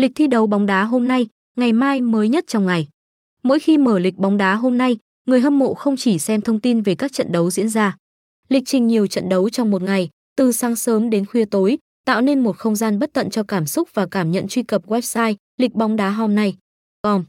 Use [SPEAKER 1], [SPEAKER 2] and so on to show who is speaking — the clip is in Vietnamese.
[SPEAKER 1] Lịch thi đấu bóng đá hôm nay, ngày mai mới nhất trong ngày. Mỗi khi mở lịch bóng đá hôm nay, người hâm mộ không chỉ xem thông tin về các trận đấu diễn ra. Lịch trình nhiều trận đấu trong một ngày, từ sáng sớm đến khuya tối, tạo nên một không gian bất tận cho cảm xúc và cảm nhận truy cập website lịch bóng đá hôm nay. Com